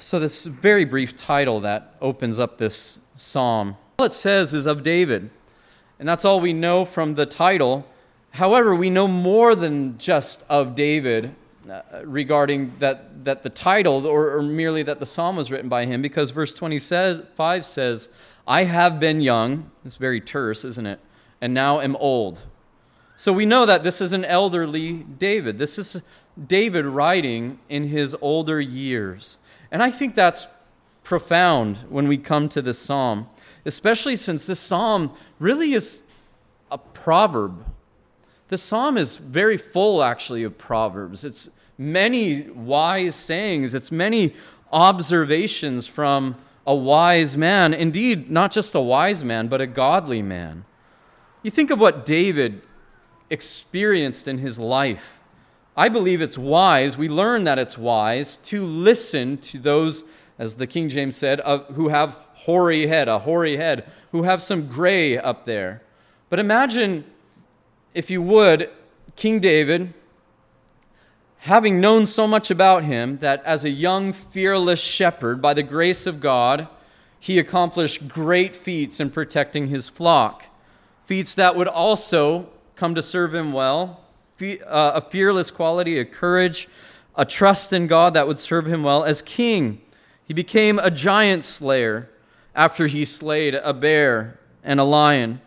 So, this very brief title that opens up this psalm, all it says is of David. And that's all we know from the title. However, we know more than just of David uh, regarding that, that the title or, or merely that the psalm was written by him because verse 25 says, I have been young. It's very terse, isn't it? And now am old. So we know that this is an elderly David. This is David writing in his older years. And I think that's profound when we come to this psalm, especially since this psalm really is a proverb. The psalm is very full, actually, of proverbs. It's many wise sayings, it's many observations from a wise man. Indeed, not just a wise man, but a godly man. You think of what David experienced in his life I believe it's wise, we learn that it's wise to listen to those, as the King James said, uh, who have hoary head, a hoary head, who have some gray up there. But imagine, if you would, King David, having known so much about him that as a young, fearless shepherd, by the grace of God, he accomplished great feats in protecting his flock. Feats that would also come to serve him well uh, a fearless quality, a courage, a trust in God that would serve him well as king. He became a giant slayer after he slayed a bear and a lion.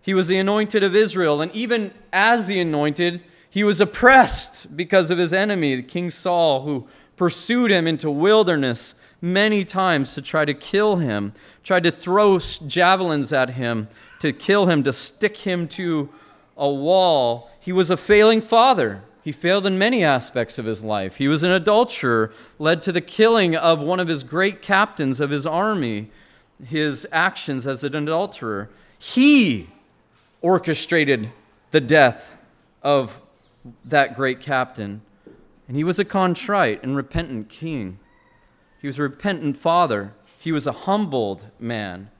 He was the anointed of Israel, and even as the anointed, he was oppressed because of his enemy, King Saul, who pursued him into wilderness many times to try to kill him, tried to throw javelins at him to kill him, to stick him to a wall. He was a failing father. He failed in many aspects of his life. He was an adulterer, led to the killing of one of his great captains of his army, his actions as an adulterer. He orchestrated the death of that great captain. And he was a contrite and repentant king. He was a repentant father. He was a humbled man.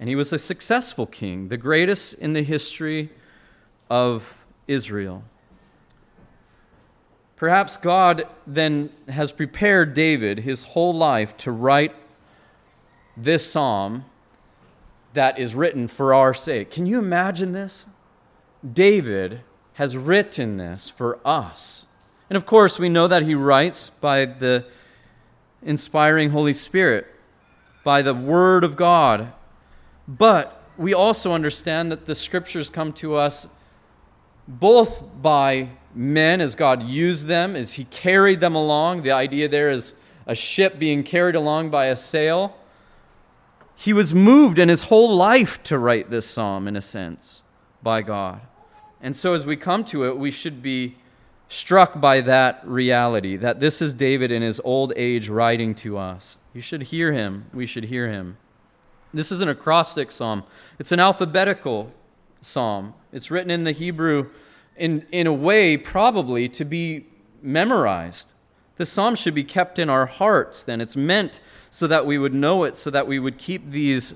And he was a successful king, the greatest in the history of Israel. Perhaps God then has prepared David his whole life to write this psalm that is written for our sake. Can you imagine this? David has written this for us. And of course, we know that he writes by the inspiring Holy Spirit, by the Word of God. But we also understand that the Scriptures come to us both by men as God used them, as He carried them along. The idea there is a ship being carried along by a sail. He was moved in his whole life to write this psalm, in a sense, by God. And so as we come to it, we should be struck by that reality that this is David in his old age writing to us. You should hear him. We should hear him. This is an acrostic psalm, it's an alphabetical psalm. It's written in the Hebrew in, in a way, probably, to be memorized. The psalm should be kept in our hearts, then. It's meant so that we would know it, so that we would keep these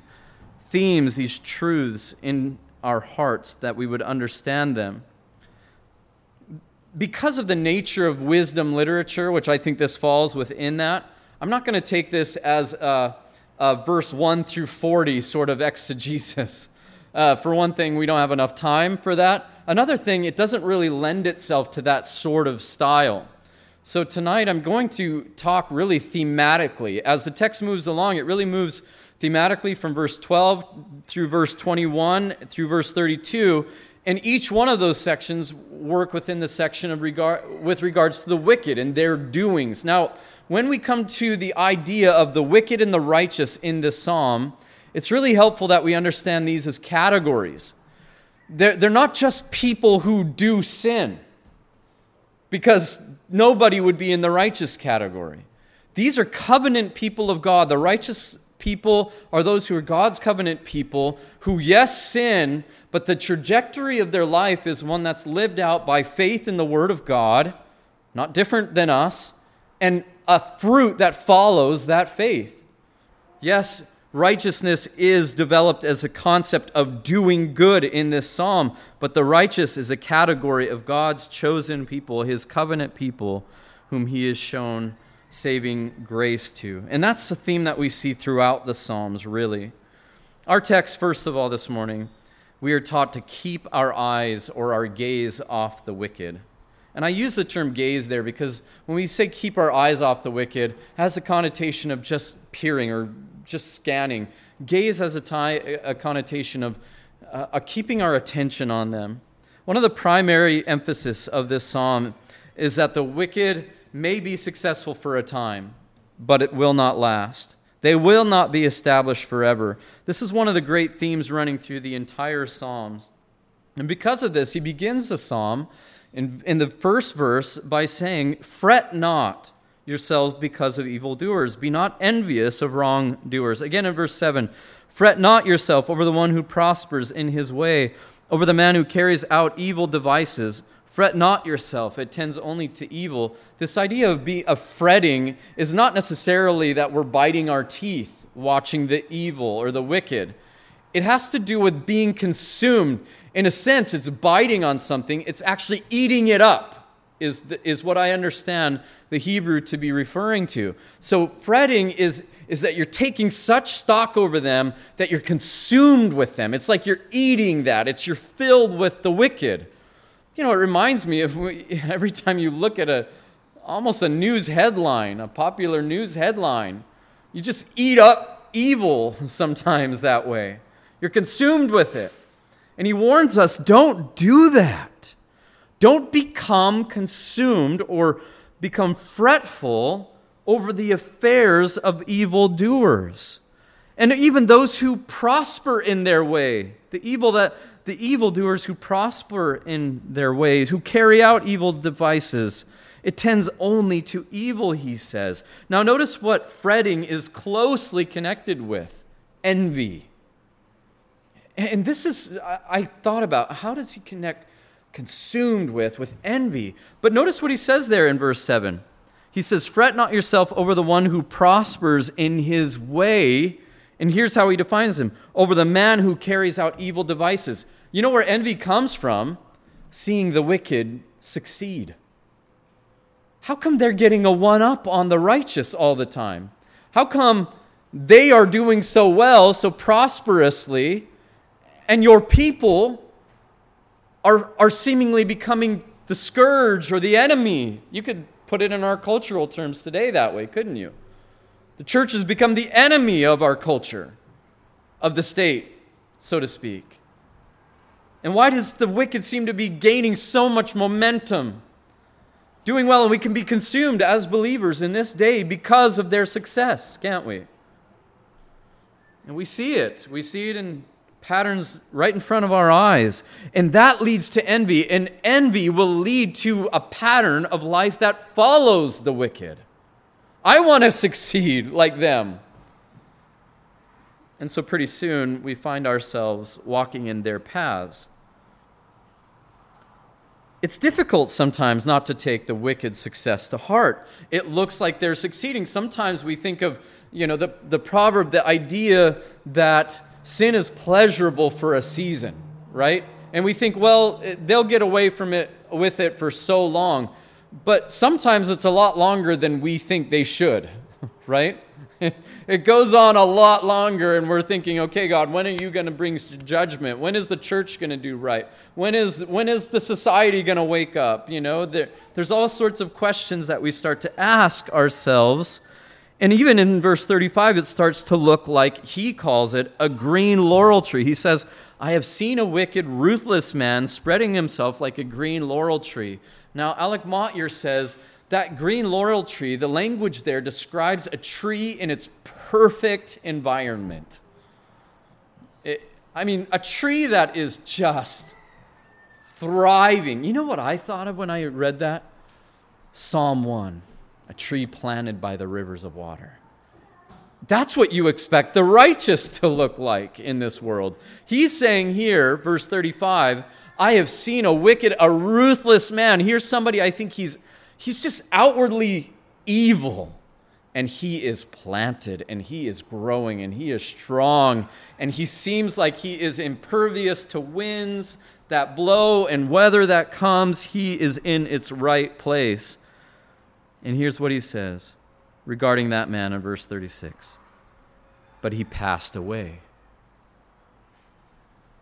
themes, these truths in our hearts, that we would understand them. Because of the nature of wisdom literature, which I think this falls within that, I'm not going to take this as a, a verse 1 through 40 sort of exegesis. Uh, for one thing, we don't have enough time for that. Another thing, it doesn't really lend itself to that sort of style. So tonight I'm going to talk really thematically. As the text moves along, it really moves thematically from verse 12 through verse 21 through verse 32. And each one of those sections work within the section of regard, with regards to the wicked and their doings. Now, when we come to the idea of the wicked and the righteous in this psalm, it's really helpful that we understand these as categories. They're, they're not just people who do sin, because nobody would be in the righteous category. These are covenant people of God. The righteous people are those who are God's covenant people who, yes, sin, but the trajectory of their life is one that's lived out by faith in the Word of God, not different than us, and a fruit that follows that faith. Yes, righteousness is developed as a concept of doing good in this psalm, but the righteous is a category of God's chosen people, his covenant people, whom he has shown saving grace to. And that's the theme that we see throughout the Psalms, really. Our text, first of all, this morning, we are taught to keep our eyes or our gaze off the wicked. And I use the term gaze there because when we say keep our eyes off the wicked, has a connotation of just peering or just scanning. Gaze has a, tie, a connotation of uh, keeping our attention on them. One of the primary emphasis of this psalm is that the wicked may be successful for a time, but it will not last. They will not be established forever. This is one of the great themes running through the entire Psalms. And because of this, he begins the psalm in, in the first verse by saying, Fret not yourself because of evildoers. Be not envious of wrongdoers. Again in verse 7, Fret not yourself over the one who prospers in his way, over the man who carries out evil devices. Fret not yourself, it tends only to evil. This idea of, be, of fretting is not necessarily that we're biting our teeth watching the evil or the wicked. It has to do with being consumed. In a sense, it's biting on something, it's actually eating it up, is, the, is what I understand the Hebrew to be referring to. So, fretting is, is that you're taking such stock over them that you're consumed with them. It's like you're eating that, it's you're filled with the wicked. You know, it reminds me of every time you look at a almost a news headline, a popular news headline, you just eat up evil sometimes that way. You're consumed with it. And he warns us don't do that. Don't become consumed or become fretful over the affairs of evildoers. And even those who prosper in their way, the evil that the evildoers who prosper in their ways, who carry out evil devices, it tends only to evil, he says. Now, notice what fretting is closely connected with envy. And this is, I thought about how does he connect consumed with, with envy? But notice what he says there in verse 7. He says, Fret not yourself over the one who prospers in his way. And here's how he defines him over the man who carries out evil devices. You know where envy comes from? Seeing the wicked succeed. How come they're getting a one up on the righteous all the time? How come they are doing so well, so prosperously, and your people are, are seemingly becoming the scourge or the enemy? You could put it in our cultural terms today that way, couldn't you? The church has become the enemy of our culture, of the state, so to speak. And why does the wicked seem to be gaining so much momentum? doing well, and we can be consumed as believers in this day because of their success, can't we? And we see it. We see it in patterns right in front of our eyes. And that leads to envy. And envy will lead to a pattern of life that follows the wicked. I want to succeed like them. And so pretty soon we find ourselves walking in their paths. It's difficult sometimes not to take the wicked success to heart. It looks like they're succeeding. Sometimes we think of, you know, the, the proverb, the idea that sin is pleasurable for a season, right? And we think, well, they'll get away from it with it for so long. But sometimes it's a lot longer than we think they should, right? it goes on a lot longer, and we're thinking, okay, God, when are you going to bring judgment? When is the church going to do right? When is, when is the society going to wake up? You know, there, there's all sorts of questions that we start to ask ourselves. And even in verse 35, it starts to look like he calls it a green laurel tree. He says, I have seen a wicked, ruthless man spreading himself like a green laurel tree. Now, Alec Motyer says that green laurel tree, the language there describes a tree in its perfect environment. It, I mean, a tree that is just thriving. You know what I thought of when I read that? Psalm 1 a tree planted by the rivers of water. That's what you expect the righteous to look like in this world. He's saying here, verse 35, I have seen a wicked, a ruthless man. Here's somebody I think he's he's just outwardly evil. And he is planted and he is growing and he is strong. And he seems like he is impervious to winds that blow and weather that comes. He is in its right place. And here's what he says regarding that man in verse 36. But he passed away.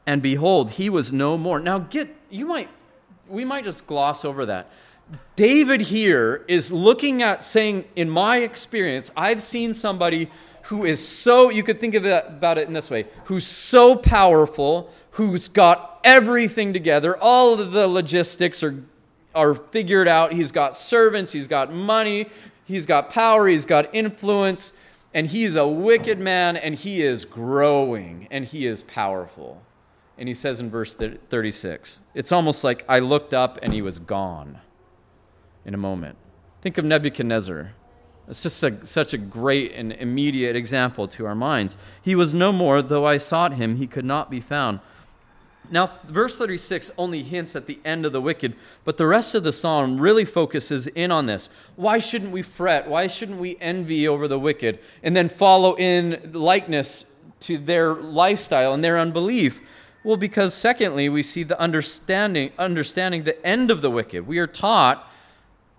And behold, he was no more. Now get you might we might just gloss over that. David here is looking at saying, in my experience, I've seen somebody who is so, you could think of it about it in this way, who's so powerful, who's got everything together, all of the logistics are, are figured out. He's got servants, he's got money, he's got power, he's got influence, and he's a wicked man, and he is growing, and he is powerful. And he says in verse 36, it's almost like I looked up and he was gone in a moment. Think of Nebuchadnezzar. It's just a, such a great and immediate example to our minds. He was no more, though I sought him, he could not be found. Now, verse 36 only hints at the end of the wicked, but the rest of the psalm really focuses in on this. Why shouldn't we fret? Why shouldn't we envy over the wicked and then follow in likeness to their lifestyle and their unbelief? Well, because secondly, we see the understanding, understanding the end of the wicked. We are taught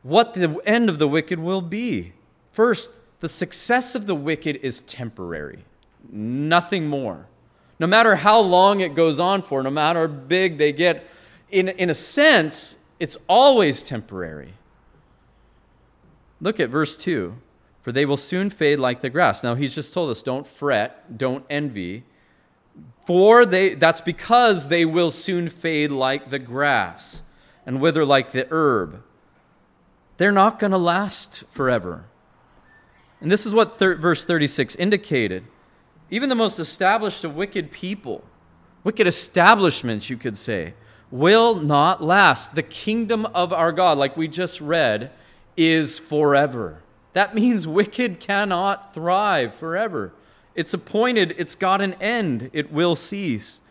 what the end of the wicked will be. First, the success of the wicked is temporary, nothing more. No matter how long it goes on for, no matter how big they get, in, in a sense, it's always temporary. Look at verse 2 For they will soon fade like the grass. Now, he's just told us don't fret, don't envy. For they, that's because they will soon fade like the grass and wither like the herb. They're not going to last forever. And this is what thir- verse 36 indicated. Even the most established of wicked people, wicked establishments, you could say, will not last. The kingdom of our God, like we just read, is forever. That means wicked cannot thrive forever. It's appointed, it's got an end, it will cease.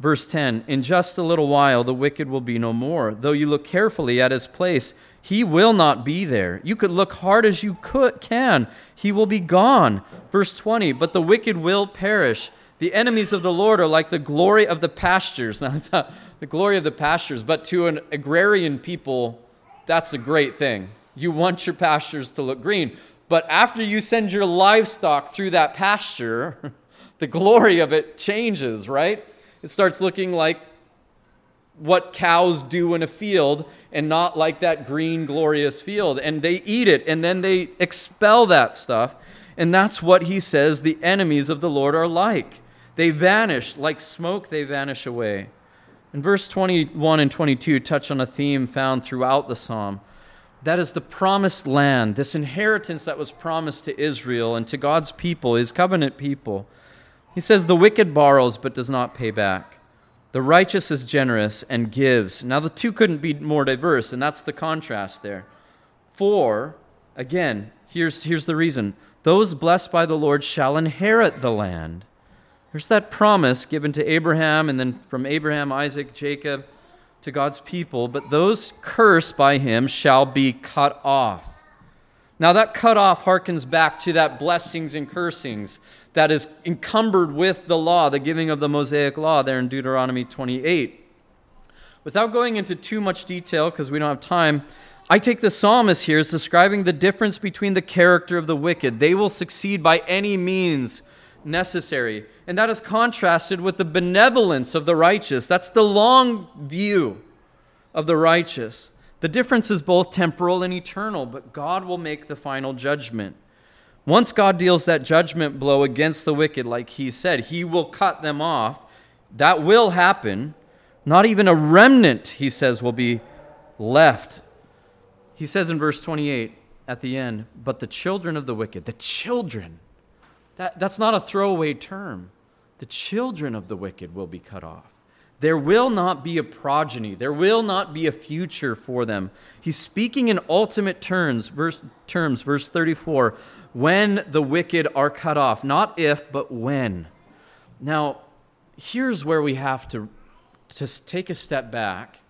Verse 10 In just a little while, the wicked will be no more. Though you look carefully at his place, he will not be there. You could look hard as you could, can, he will be gone. Verse 20 But the wicked will perish. The enemies of the Lord are like the glory of the pastures. Now, the glory of the pastures, but to an agrarian people, that's a great thing. You want your pastures to look green. But after you send your livestock through that pasture, the glory of it changes, right? It starts looking like what cows do in a field and not like that green, glorious field. And they eat it and then they expel that stuff. And that's what he says the enemies of the Lord are like. They vanish, like smoke, they vanish away. And verse 21 and 22 touch on a theme found throughout the psalm. That is the promised land, this inheritance that was promised to Israel and to God's people, his covenant people. He says, The wicked borrows but does not pay back. The righteous is generous and gives. Now, the two couldn't be more diverse, and that's the contrast there. For, again, here's, here's the reason those blessed by the Lord shall inherit the land. There's that promise given to Abraham, and then from Abraham, Isaac, Jacob to God's people, but those cursed by him shall be cut off. Now, that cut off harkens back to that blessings and cursings that is encumbered with the law, the giving of the Mosaic law there in Deuteronomy 28. Without going into too much detail, because we don't have time, I take the psalmist here as describing the difference between the character of the wicked. They will succeed by any means necessary. And that is contrasted with the benevolence of the righteous. That's the long view of the righteous. The difference is both temporal and eternal, but God will make the final judgment. Once God deals that judgment blow against the wicked, like he said, he will cut them off. That will happen. Not even a remnant, he says, will be left. He says in verse 28 at the end, but the children of the wicked, the children, that, that's not a throwaway term. The children of the wicked will be cut off. There will not be a progeny. There will not be a future for them. He's speaking in ultimate terms, verse, terms, verse 34, when the wicked are cut off. Not if, but when. Now, here's where we have to, to take a step back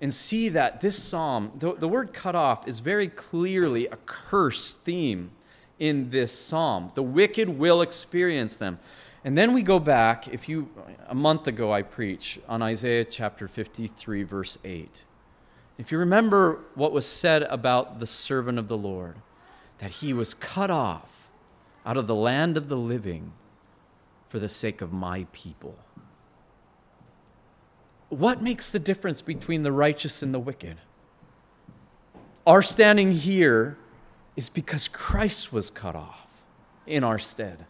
and see that this psalm, the, the word cut off, is very clearly a curse theme in this psalm. The wicked will experience them. And then we go back, if you, a month ago I preached on Isaiah chapter 53, verse 8. If you remember what was said about the servant of the Lord, that he was cut off out of the land of the living for the sake of my people. What makes the difference between the righteous and the wicked? Our standing here is because Christ was cut off in our stead.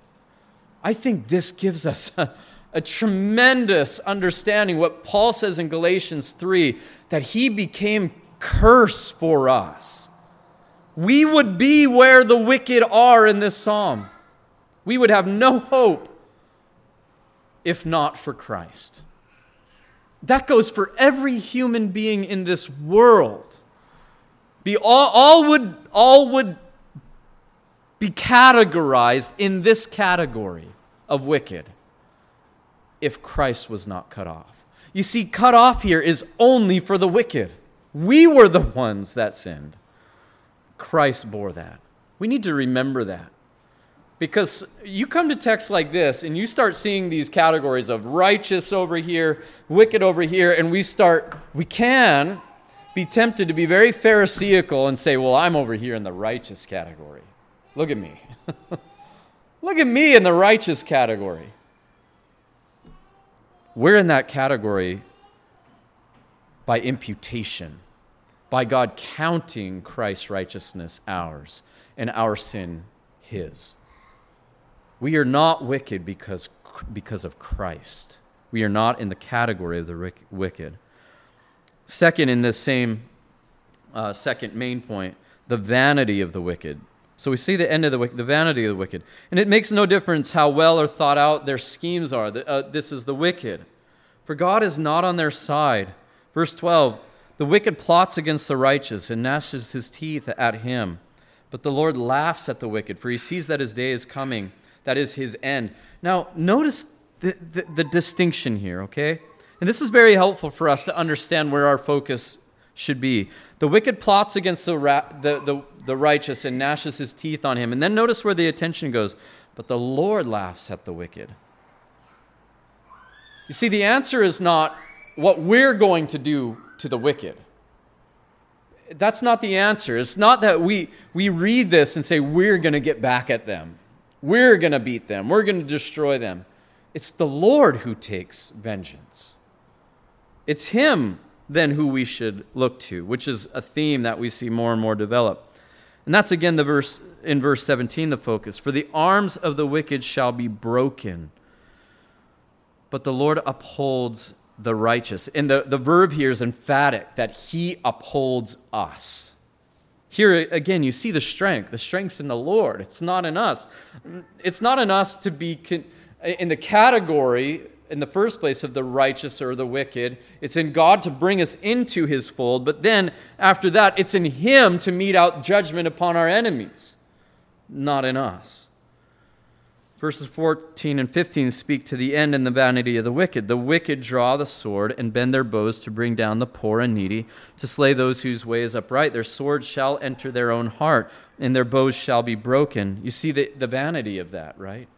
I think this gives us a, a, tremendous understanding what Paul says in Galatians 3 that he became curse for us. We would be where the wicked are in this psalm. We would have no hope if not for Christ. That goes for every human being in this world. Be all, all would all would be categorized in this category of wicked if Christ was not cut off. You see, cut off here is only for the wicked. We were the ones that sinned. Christ bore that. We need to remember that. Because you come to texts like this and you start seeing these categories of righteous over here, wicked over here, and we start, we can be tempted to be very Pharisaical and say, well, I'm over here in the righteous category. Look at me. Look at me in the righteous category. We're in that category by imputation, by God counting Christ's righteousness ours and our sin his. We are not wicked because, because of Christ. We are not in the category of the wicked. Second, in this same uh, second main point, the vanity of the wicked. So we see the end of the wicked, the vanity of the wicked. And it makes no difference how well or thought out their schemes are. Uh, this is the wicked. For God is not on their side. Verse 12 The wicked plots against the righteous and gnashes his teeth at him. But the Lord laughs at the wicked, for he sees that his day is coming, that is his end. Now, notice the, the, the distinction here, okay? And this is very helpful for us to understand where our focus should be. The wicked plots against the, ra- the, the, the righteous and gnashes his teeth on him. And then notice where the attention goes. But the Lord laughs at the wicked. You see, the answer is not what we're going to do to the wicked. That's not the answer. It's not that we, we read this and say, we're going to get back at them. We're going to beat them. We're going to destroy them. It's the Lord who takes vengeance. It's Him then who we should look to, which is a theme that we see more and more develop. And that's again the verse in verse 17 the focus. For the arms of the wicked shall be broken, but the Lord upholds the righteous. And the, the verb here is emphatic that he upholds us. Here again, you see the strength. The strength's in the Lord. It's not in us. It's not in us to be con- in the category in the first place of the righteous or the wicked. It's in God to bring us into his fold, but then after that, it's in him to mete out judgment upon our enemies, not in us. Verses 14 and 15 speak to the end and the vanity of the wicked. The wicked draw the sword and bend their bows to bring down the poor and needy, to slay those whose way is upright. Their swords shall enter their own heart, and their bows shall be broken. You see the, the vanity of that, right?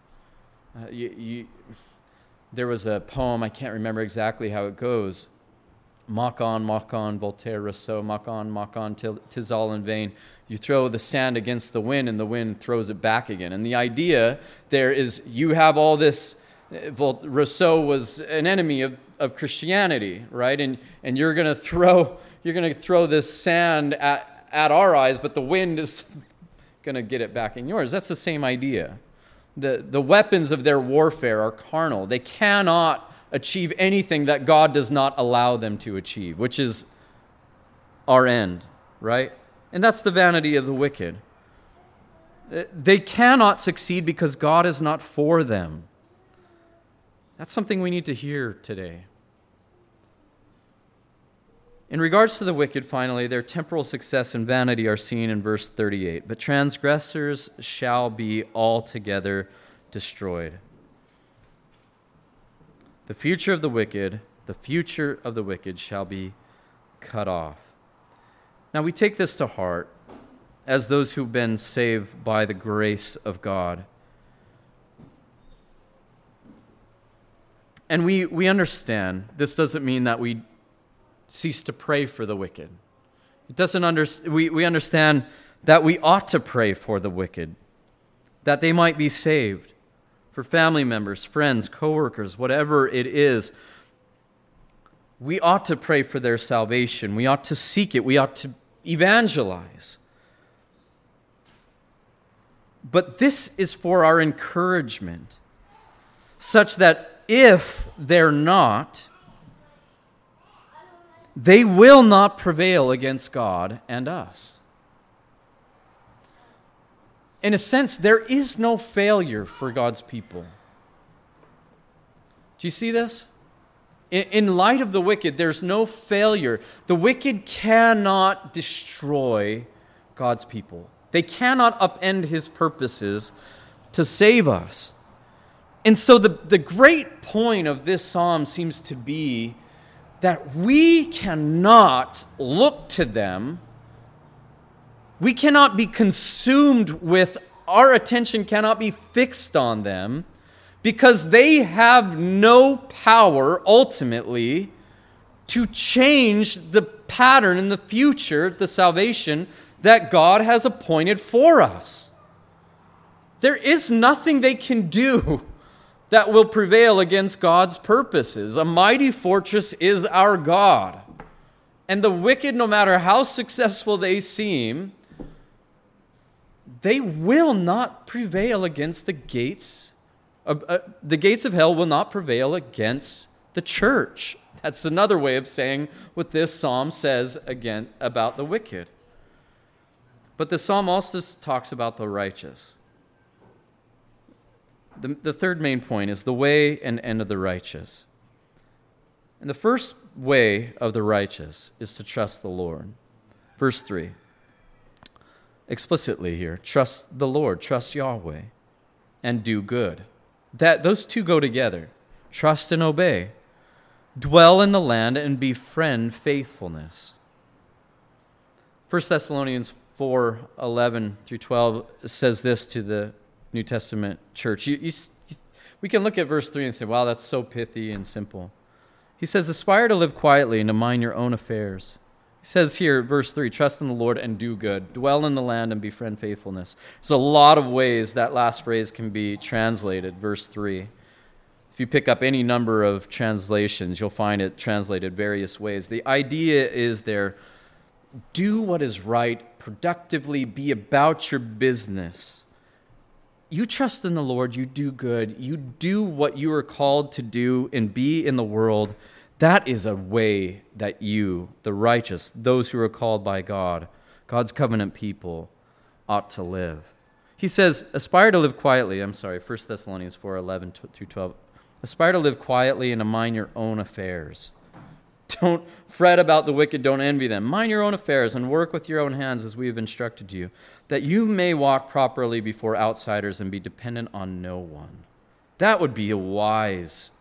Uh, you, you, there was a poem, I can't remember exactly how it goes. Mock on, mock on, Voltaire, Rousseau, mock on, mock on, till tis all in vain. You throw the sand against the wind, and the wind throws it back again. And the idea there is you have all this. Eh, Rousseau was an enemy of, of Christianity, right? And, and you're going to throw you're going to throw this sand at, at our eyes, but the wind is going to get it back in yours. That's the same idea the, the weapons of their warfare are carnal. They cannot achieve anything that God does not allow them to achieve, which is our end, right? And that's the vanity of the wicked. Uh, they cannot succeed because God is not for them. That's something we need to hear today. In regards to the wicked, finally, their temporal success and vanity are seen in verse 38. But transgressors shall be altogether destroyed. The future of the wicked, the future of the wicked shall be cut off. Now we take this to heart as those who've been saved by the grace of God. And we, we understand this doesn't mean that we cease to pray for the wicked. It doesn't under, we, we understand that we ought to pray for the wicked, that they might be saved, for family members, friends, coworkers, whatever it is. We ought to pray for their salvation. We ought to seek it. We ought to evangelize. But this is for our encouragement, such that if they're not, they will not prevail against God and us. In a sense, there is no failure for God's people. Do you see this? In light of the wicked, there's no failure. The wicked cannot destroy God's people, they cannot upend his purposes to save us. And so, the, the great point of this psalm seems to be that we cannot look to them, we cannot be consumed with, our attention cannot be fixed on them because they have no power ultimately to change the pattern in the future, the salvation that God has appointed for us. There is nothing they can do that will prevail against God's purposes. A mighty fortress is our God. And the wicked, no matter how successful they seem, they will not prevail against the gates. Of, uh, the gates of hell will not prevail against the church. That's another way of saying what this psalm says again about the wicked. But the psalm also talks about the righteous. The, the third main point is the way and end of the righteous. And the first way of the righteous is to trust the Lord. Verse 3. Explicitly here, trust the Lord, trust Yahweh, and do good. That those two go together. Trust and obey. Dwell in the land and befriend faithfulness. 1 Thessalonians 4 11 through 12 says this to the New Testament church. You, you, we can look at verse 3 and say, wow, that's so pithy and simple. He says, Aspire to live quietly and to mind your own affairs. He says here, verse 3, trust in the Lord and do good. Dwell in the land and befriend faithfulness. There's a lot of ways that last phrase can be translated, verse 3. If you pick up any number of translations, you'll find it translated various ways. The idea is there do what is right, productively be about your business you trust in the Lord, you do good, you do what you are called to do and be in the world, that is a way that you, the righteous, those who are called by God, God's covenant people, ought to live. He says, aspire to live quietly. I'm sorry, 1 Thessalonians 4 11 through 12. Aspire to live quietly and to mind your own affairs. Don't fret about the wicked, don't envy them. Mind your own affairs and work with your own hands as we have instructed you, that you may walk properly before outsiders and be dependent on no one. That would be a wise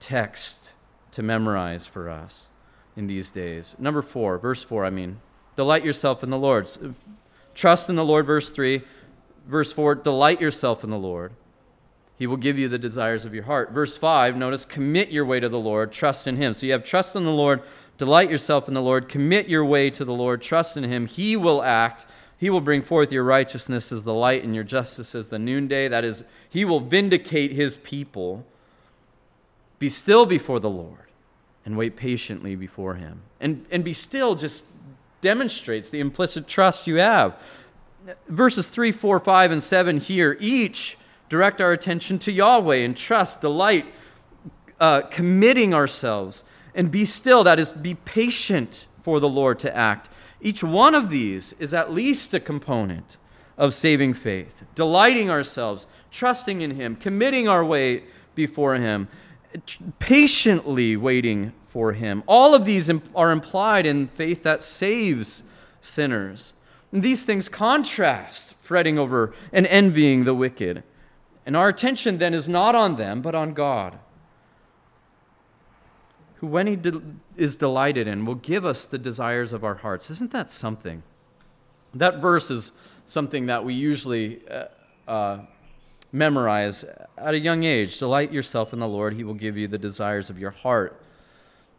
text to memorize for us in these days. Number four, verse four, I mean, delight yourself in the Lord. Trust in the Lord, verse three. Verse four, delight yourself in the Lord. He will give you the desires of your heart. Verse 5, notice, commit your way to the Lord, trust in Him. So you have trust in the Lord, delight yourself in the Lord, commit your way to the Lord, trust in Him. He will act. He will bring forth your righteousness as the light and your justice as the noonday. That is, He will vindicate His people. Be still before the Lord and wait patiently before Him. And, and be still just demonstrates the implicit trust you have. Verses 3, 4, 5, and 7 here each direct our attention to Yahweh and trust, delight, uh, committing ourselves, and be still. That is, be patient for the Lord to act. Each one of these is at least a component of saving faith, delighting ourselves, trusting in Him, committing our way before Him, patiently waiting for Him. All of these are implied in faith that saves sinners. And these things contrast fretting over and envying the wicked. And our attention then is not on them, but on God, who, when He de- is delighted in, will give us the desires of our hearts. Isn't that something? That verse is something that we usually uh, uh, memorize at a young age. Delight yourself in the Lord, He will give you the desires of your heart.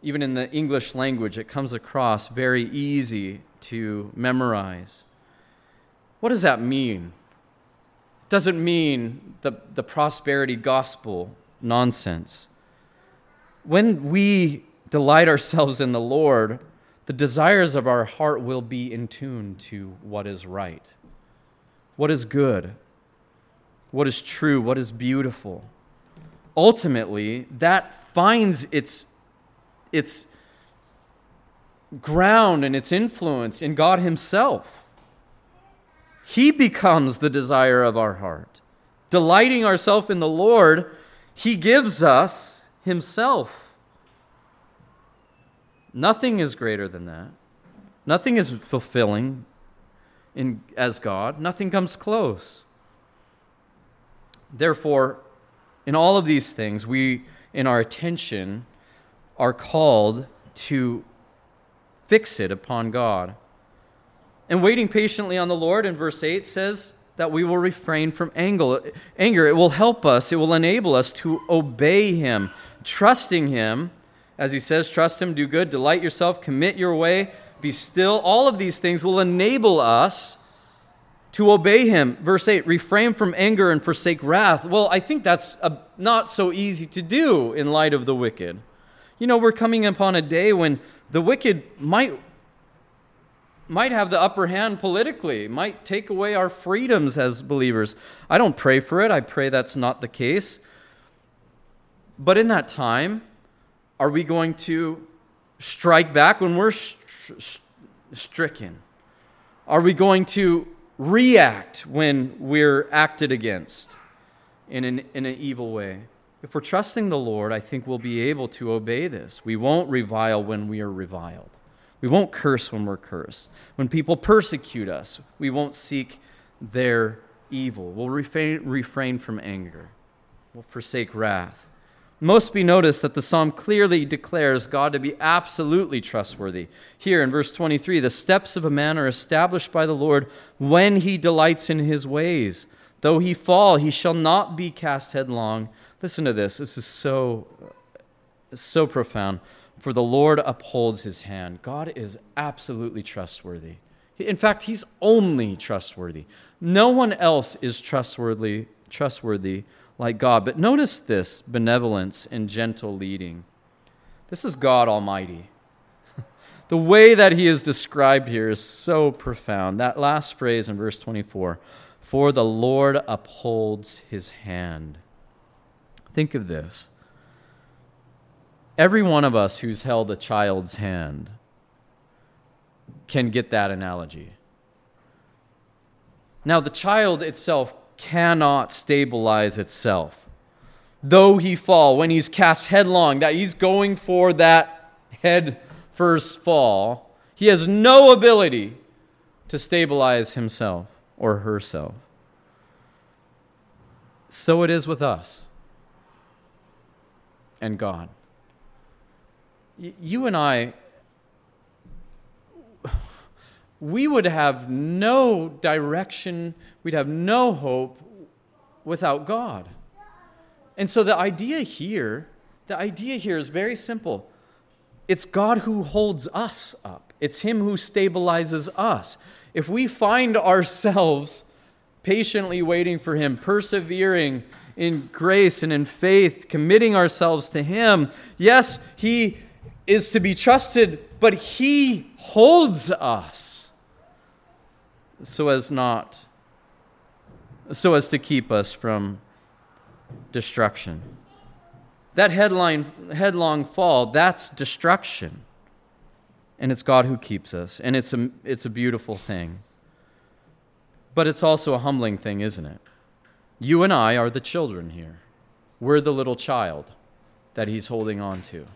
Even in the English language, it comes across very easy to memorize. What does that mean? Doesn't mean the, the prosperity gospel nonsense. When we delight ourselves in the Lord, the desires of our heart will be in tune to what is right, what is good, what is true, what is beautiful. Ultimately, that finds its, its ground and its influence in God Himself. He becomes the desire of our heart. Delighting ourselves in the Lord, He gives us Himself. Nothing is greater than that. Nothing is fulfilling in, as God. Nothing comes close. Therefore, in all of these things, we, in our attention, are called to fix it upon God. And waiting patiently on the Lord in verse 8 says that we will refrain from anger. It will help us, it will enable us to obey Him, trusting Him. As He says, trust Him, do good, delight yourself, commit your way, be still. All of these things will enable us to obey him. Verse 8 refrain from anger and forsake wrath. Well, I think that's a, not so easy to do in light of the wicked. You know, we're coming upon a day when the wicked might, might have the upper hand politically, might take away our freedoms as believers. I don't pray for it, I pray that's not the case. But in that time, are we going to strike back when we're stricken? Are we going to react when we're acted against in an, in an evil way. If we're trusting the Lord, I think we'll be able to obey this. We won't revile when we are reviled. We won't curse when we're cursed. When people persecute us, we won't seek their evil. We'll refrain, refrain from anger. We'll forsake wrath. Most be noticed that the psalm clearly declares God to be absolutely trustworthy. Here in verse 23, the steps of a man are established by the Lord when he delights in his ways. Though he fall, he shall not be cast headlong. Listen to this. This is so, so profound. For the Lord upholds his hand. God is absolutely trustworthy. In fact, he's only trustworthy. No one else is trustworthy, trustworthy like God. But notice this benevolence and gentle leading. This is God Almighty. the way that he is described here is so profound. That last phrase in verse 24 For the Lord upholds his hand. Think of this. Every one of us who's held a child's hand can get that analogy. Now, the child itself cannot stabilize itself. Though he fall, when he's cast headlong, that he's going for that head first fall, he has no ability to stabilize himself or herself. So it is with us and God. You and I we would have no direction, we'd have no hope without God. And so the idea here, the idea here is very simple. It's God who holds us up. It's him who stabilizes us. If we find ourselves patiently waiting for him, persevering in grace and in faith, committing ourselves to him, yes, he is to be trusted, but he holds us so as not so as to keep us from destruction. That headline, headlong fall, that's destruction. And it's God who keeps us. And it's a, it's a beautiful thing. But it's also a humbling thing, isn't it? You and I are the children here. We're the little child that he's holding on to.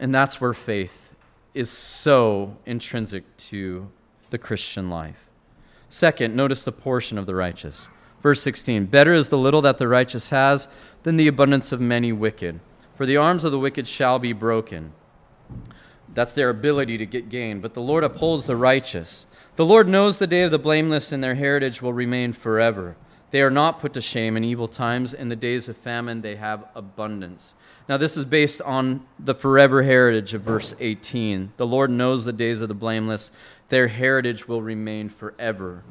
And that's where faith is so intrinsic to the Christian life. Second, notice the portion of the righteous. Verse 16 Better is the little that the righteous has than the abundance of many wicked. For the arms of the wicked shall be broken. That's their ability to get gain. But the Lord upholds the righteous. The Lord knows the day of the blameless, and their heritage will remain forever. They are not put to shame in evil times. In the days of famine, they have abundance. Now, this is based on the forever heritage of verse 18. The Lord knows the days of the blameless, their heritage will remain forever.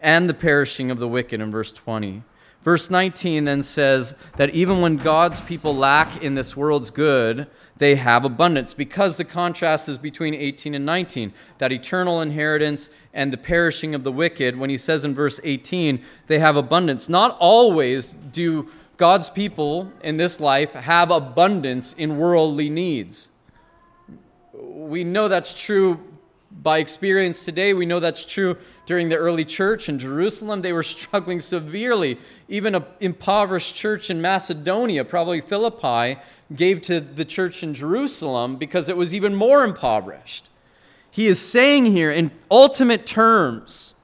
And the perishing of the wicked in verse 20. Verse 19 then says that even when God's people lack in this world's good, they have abundance because the contrast is between 18 and 19 that eternal inheritance and the perishing of the wicked. When he says in verse 18 they have abundance. Not always do god's people in this life have abundance in worldly needs. We know that's true by experience today, we know that's true during the early church in Jerusalem. They were struggling severely. Even an impoverished church in Macedonia, probably Philippi, gave to the church in Jerusalem because it was even more impoverished. He is saying here in ultimate terms,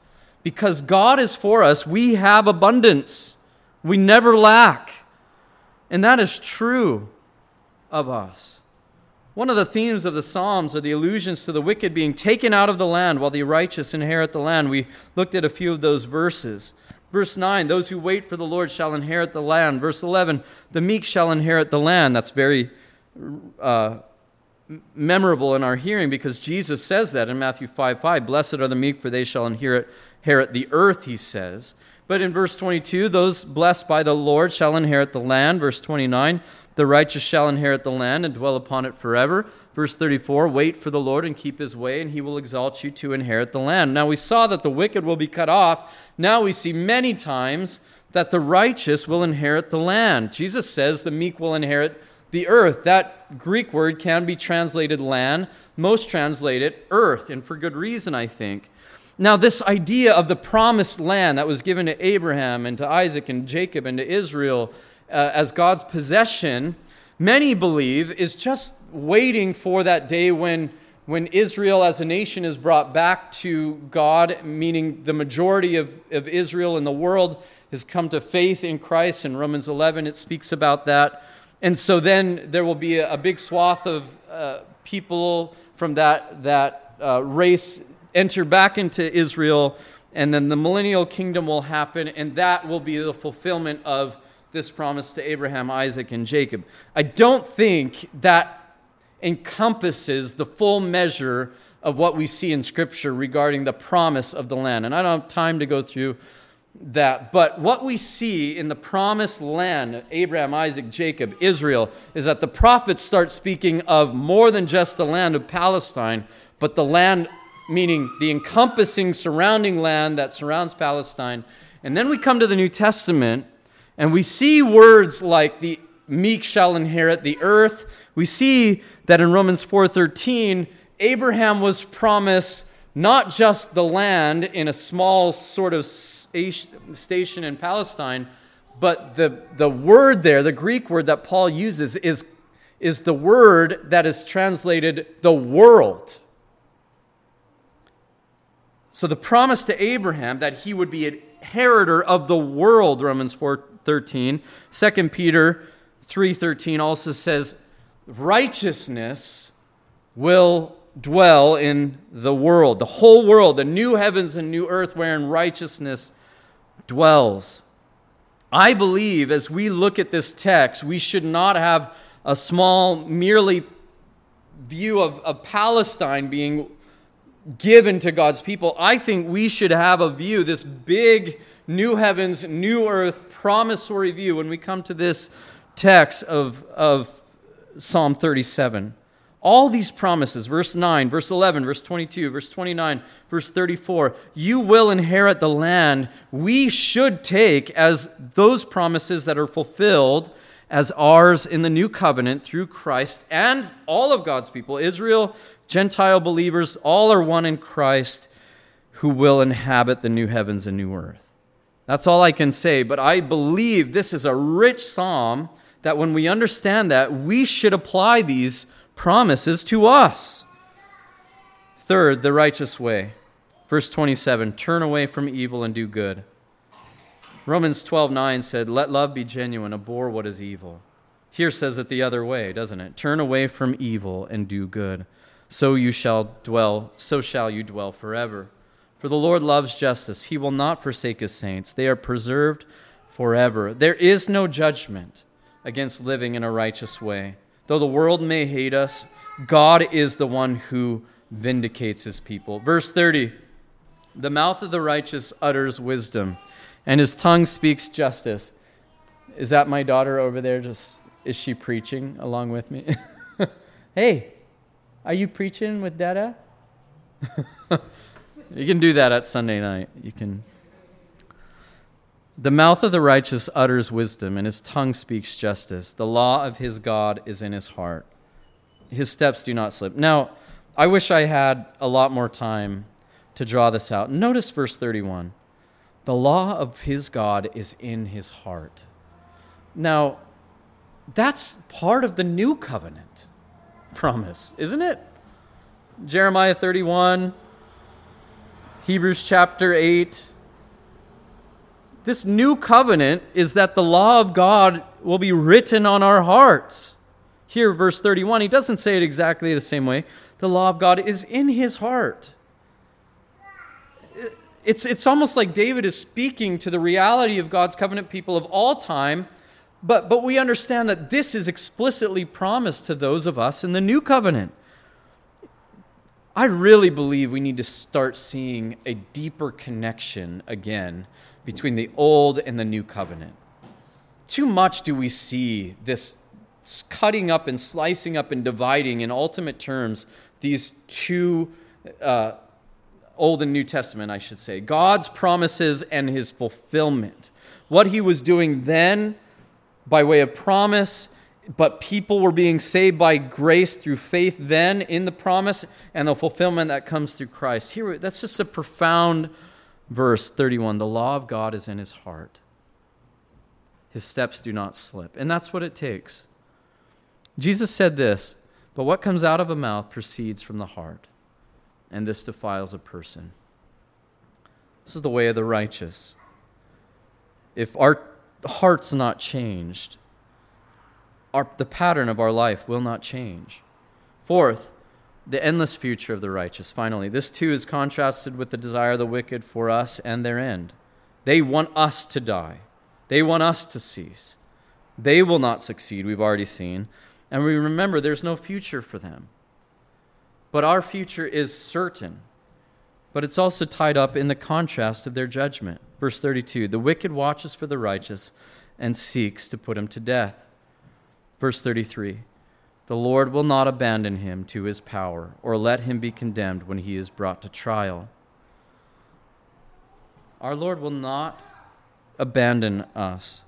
because God is for us, we have abundance. We never lack. And that is true of us. One of the themes of the Psalms are the allusions to the wicked being taken out of the land while the righteous inherit the land. We looked at a few of those verses. Verse 9, those who wait for the Lord shall inherit the land. Verse 11, the meek shall inherit the land. That's very uh, memorable in our hearing because Jesus says that in Matthew 5 5. Blessed are the meek, for they shall inherit, inherit the earth, he says. But in verse 22, those blessed by the Lord shall inherit the land. Verse 29, the righteous shall inherit the land and dwell upon it forever. Verse 34 Wait for the Lord and keep his way, and he will exalt you to inherit the land. Now we saw that the wicked will be cut off. Now we see many times that the righteous will inherit the land. Jesus says the meek will inherit the earth. That Greek word can be translated land, most translate it earth, and for good reason, I think. Now, this idea of the promised land that was given to Abraham and to Isaac and Jacob and to Israel uh, as God's possession, many believe is just waiting for that day when, when Israel as a nation is brought back to God, meaning the majority of, of Israel in the world has come to faith in Christ. In Romans 11, it speaks about that. And so then there will be a, a big swath of uh, people from that, that uh, race enter back into Israel, and then the millennial kingdom will happen, and that will be the fulfillment of this promise to Abraham, Isaac, and Jacob. I don't think that encompasses the full measure of what we see in Scripture regarding the promise of the land. And I don't have time to go through that. But what we see in the promised land, Abraham, Isaac, Jacob, Israel, is that the prophets start speaking of more than just the land of Palestine, but the land, meaning the encompassing surrounding land that surrounds Palestine. And then we come to the New Testament and we see words like the meek shall inherit the earth. We see that in Romans 4:13, Abraham was promised not just the land in a small sort of station in Palestine, but the, the word there, the Greek word that Paul uses, is, is the word that is translated the world. So the promise to Abraham that he would be an inheritor of the world, Romans 4 13. 2 Peter 3:13 also says righteousness will dwell in the world, the whole world, the new heavens and new earth wherein righteousness dwells. I believe as we look at this text, we should not have a small, merely view of, of Palestine being given to God's people. I think we should have a view, this big new heavens, new earth promissory view when we come to this text of, of Psalm 37. All these promises, verse 9, verse 11, verse 22, verse 29, verse 34, you will inherit the land we should take as those promises that are fulfilled as ours in the new covenant through Christ and all of God's people, Israel, Gentile believers, all are one in Christ who will inhabit the new heavens and new earth. That's all I can say, but I believe this is a rich psalm that when we understand that, we should apply these promises to us. Third, the righteous way. Verse 27 Turn away from evil and do good. Romans 12 9 said, Let love be genuine, abhor what is evil. Here says it the other way, doesn't it? Turn away from evil and do good. So you shall dwell, so shall you dwell forever. For the Lord loves justice. He will not forsake his saints. They are preserved forever. There is no judgment against living in a righteous way. Though the world may hate us, God is the one who vindicates his people. Verse 30 The mouth of the righteous utters wisdom, and his tongue speaks justice. Is that my daughter over there? Just is she preaching along with me? hey, are you preaching with Dada? you can do that at Sunday night. You can. The mouth of the righteous utters wisdom, and his tongue speaks justice. The law of his God is in his heart. His steps do not slip. Now, I wish I had a lot more time to draw this out. Notice verse 31. The law of his God is in his heart. Now, that's part of the new covenant promise, isn't it? Jeremiah 31, Hebrews chapter 8. This new covenant is that the law of God will be written on our hearts. Here, verse 31, he doesn't say it exactly the same way. The law of God is in his heart. It's, it's almost like David is speaking to the reality of God's covenant people of all time, but, but we understand that this is explicitly promised to those of us in the new covenant. I really believe we need to start seeing a deeper connection again between the old and the new covenant. Too much do we see this cutting up and slicing up and dividing in ultimate terms these two uh, Old and New Testament, I should say. God's promises and his fulfillment. What he was doing then by way of promise, but people were being saved by grace through faith then in the promise and the fulfillment that comes through Christ. Here, that's just a profound verse 31. The law of God is in his heart, his steps do not slip. And that's what it takes. Jesus said this, but what comes out of a mouth proceeds from the heart and this defiles a person. This is the way of the righteous. If our heart's not changed, our, the pattern of our life will not change. Fourth, the endless future of the righteous. Finally, this too is contrasted with the desire of the wicked for us and their end. They want us to die, they want us to cease. They will not succeed, we've already seen. And we remember there's no future for them. But our future is certain. But it's also tied up in the contrast of their judgment. Verse 32 The wicked watches for the righteous and seeks to put him to death. Verse 33 The Lord will not abandon him to his power or let him be condemned when he is brought to trial. Our Lord will not abandon us.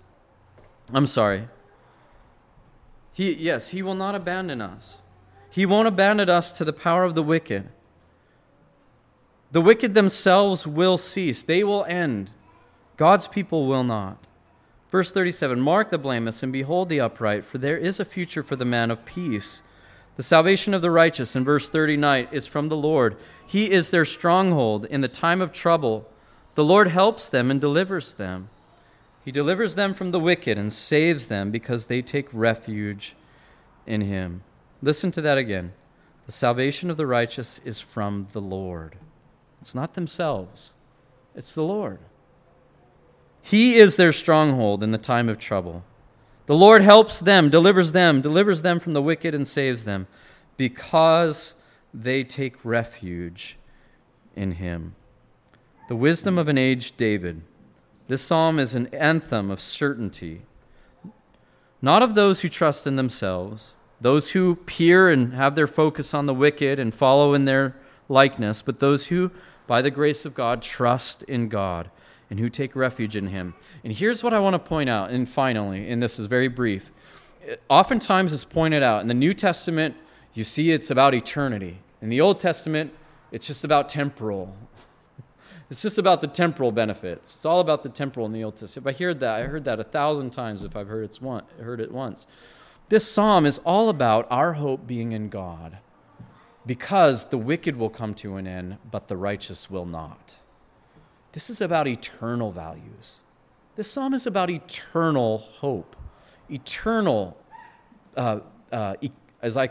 I'm sorry. He, yes, he will not abandon us. He won't abandon us to the power of the wicked. The wicked themselves will cease, they will end. God's people will not. Verse 37 Mark the blameless and behold the upright, for there is a future for the man of peace. The salvation of the righteous in verse 39 is from the Lord. He is their stronghold in the time of trouble. The Lord helps them and delivers them. He delivers them from the wicked and saves them because they take refuge in him. Listen to that again. The salvation of the righteous is from the Lord. It's not themselves, it's the Lord. He is their stronghold in the time of trouble. The Lord helps them, delivers them, delivers them from the wicked, and saves them because they take refuge in Him. The wisdom of an aged David. This psalm is an anthem of certainty, not of those who trust in themselves those who peer and have their focus on the wicked and follow in their likeness, but those who, by the grace of God, trust in God and who take refuge in Him. And here's what I want to point out, and finally, and this is very brief. Oftentimes, it's pointed out in the New Testament, you see it's about eternity. In the Old Testament, it's just about temporal. It's just about the temporal benefits. It's all about the temporal in the Old Testament. I heard that. I heard that a thousand times if I've heard, one, heard it once. This psalm is all about our hope being in God because the wicked will come to an end, but the righteous will not. This is about eternal values. This psalm is about eternal hope, eternal, uh, uh, e- as I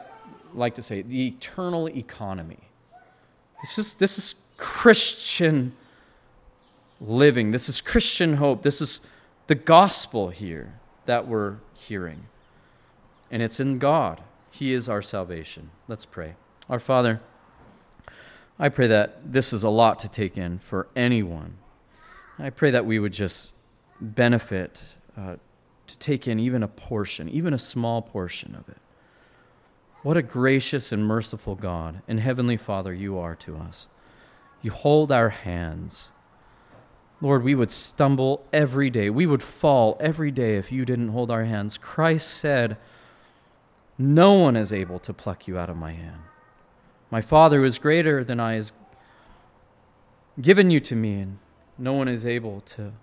like to say, the eternal economy. This is, this is Christian living. This is Christian hope. This is the gospel here that we're hearing. And it's in God. He is our salvation. Let's pray. Our Father, I pray that this is a lot to take in for anyone. I pray that we would just benefit uh, to take in even a portion, even a small portion of it. What a gracious and merciful God and Heavenly Father you are to us. You hold our hands. Lord, we would stumble every day. We would fall every day if you didn't hold our hands. Christ said, No one is able to pluck you out of my hand. My Father, who is greater than I, has given you to me, and no one is able to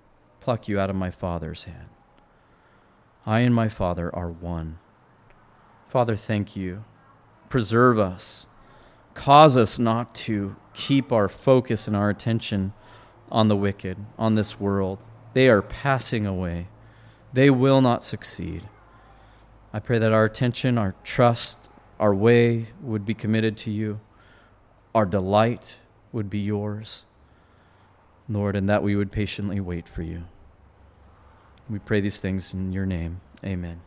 pluck you out of my Father's hand. I and my Father are one. Father, thank you. Preserve us. Cause us not to keep our focus and our attention on the wicked, on this world. They are passing away. They will not succeed. I pray that our attention, our trust, our way would be committed to you. Our delight would be yours, Lord, and that we would patiently wait for you. We pray these things in your name. Amen.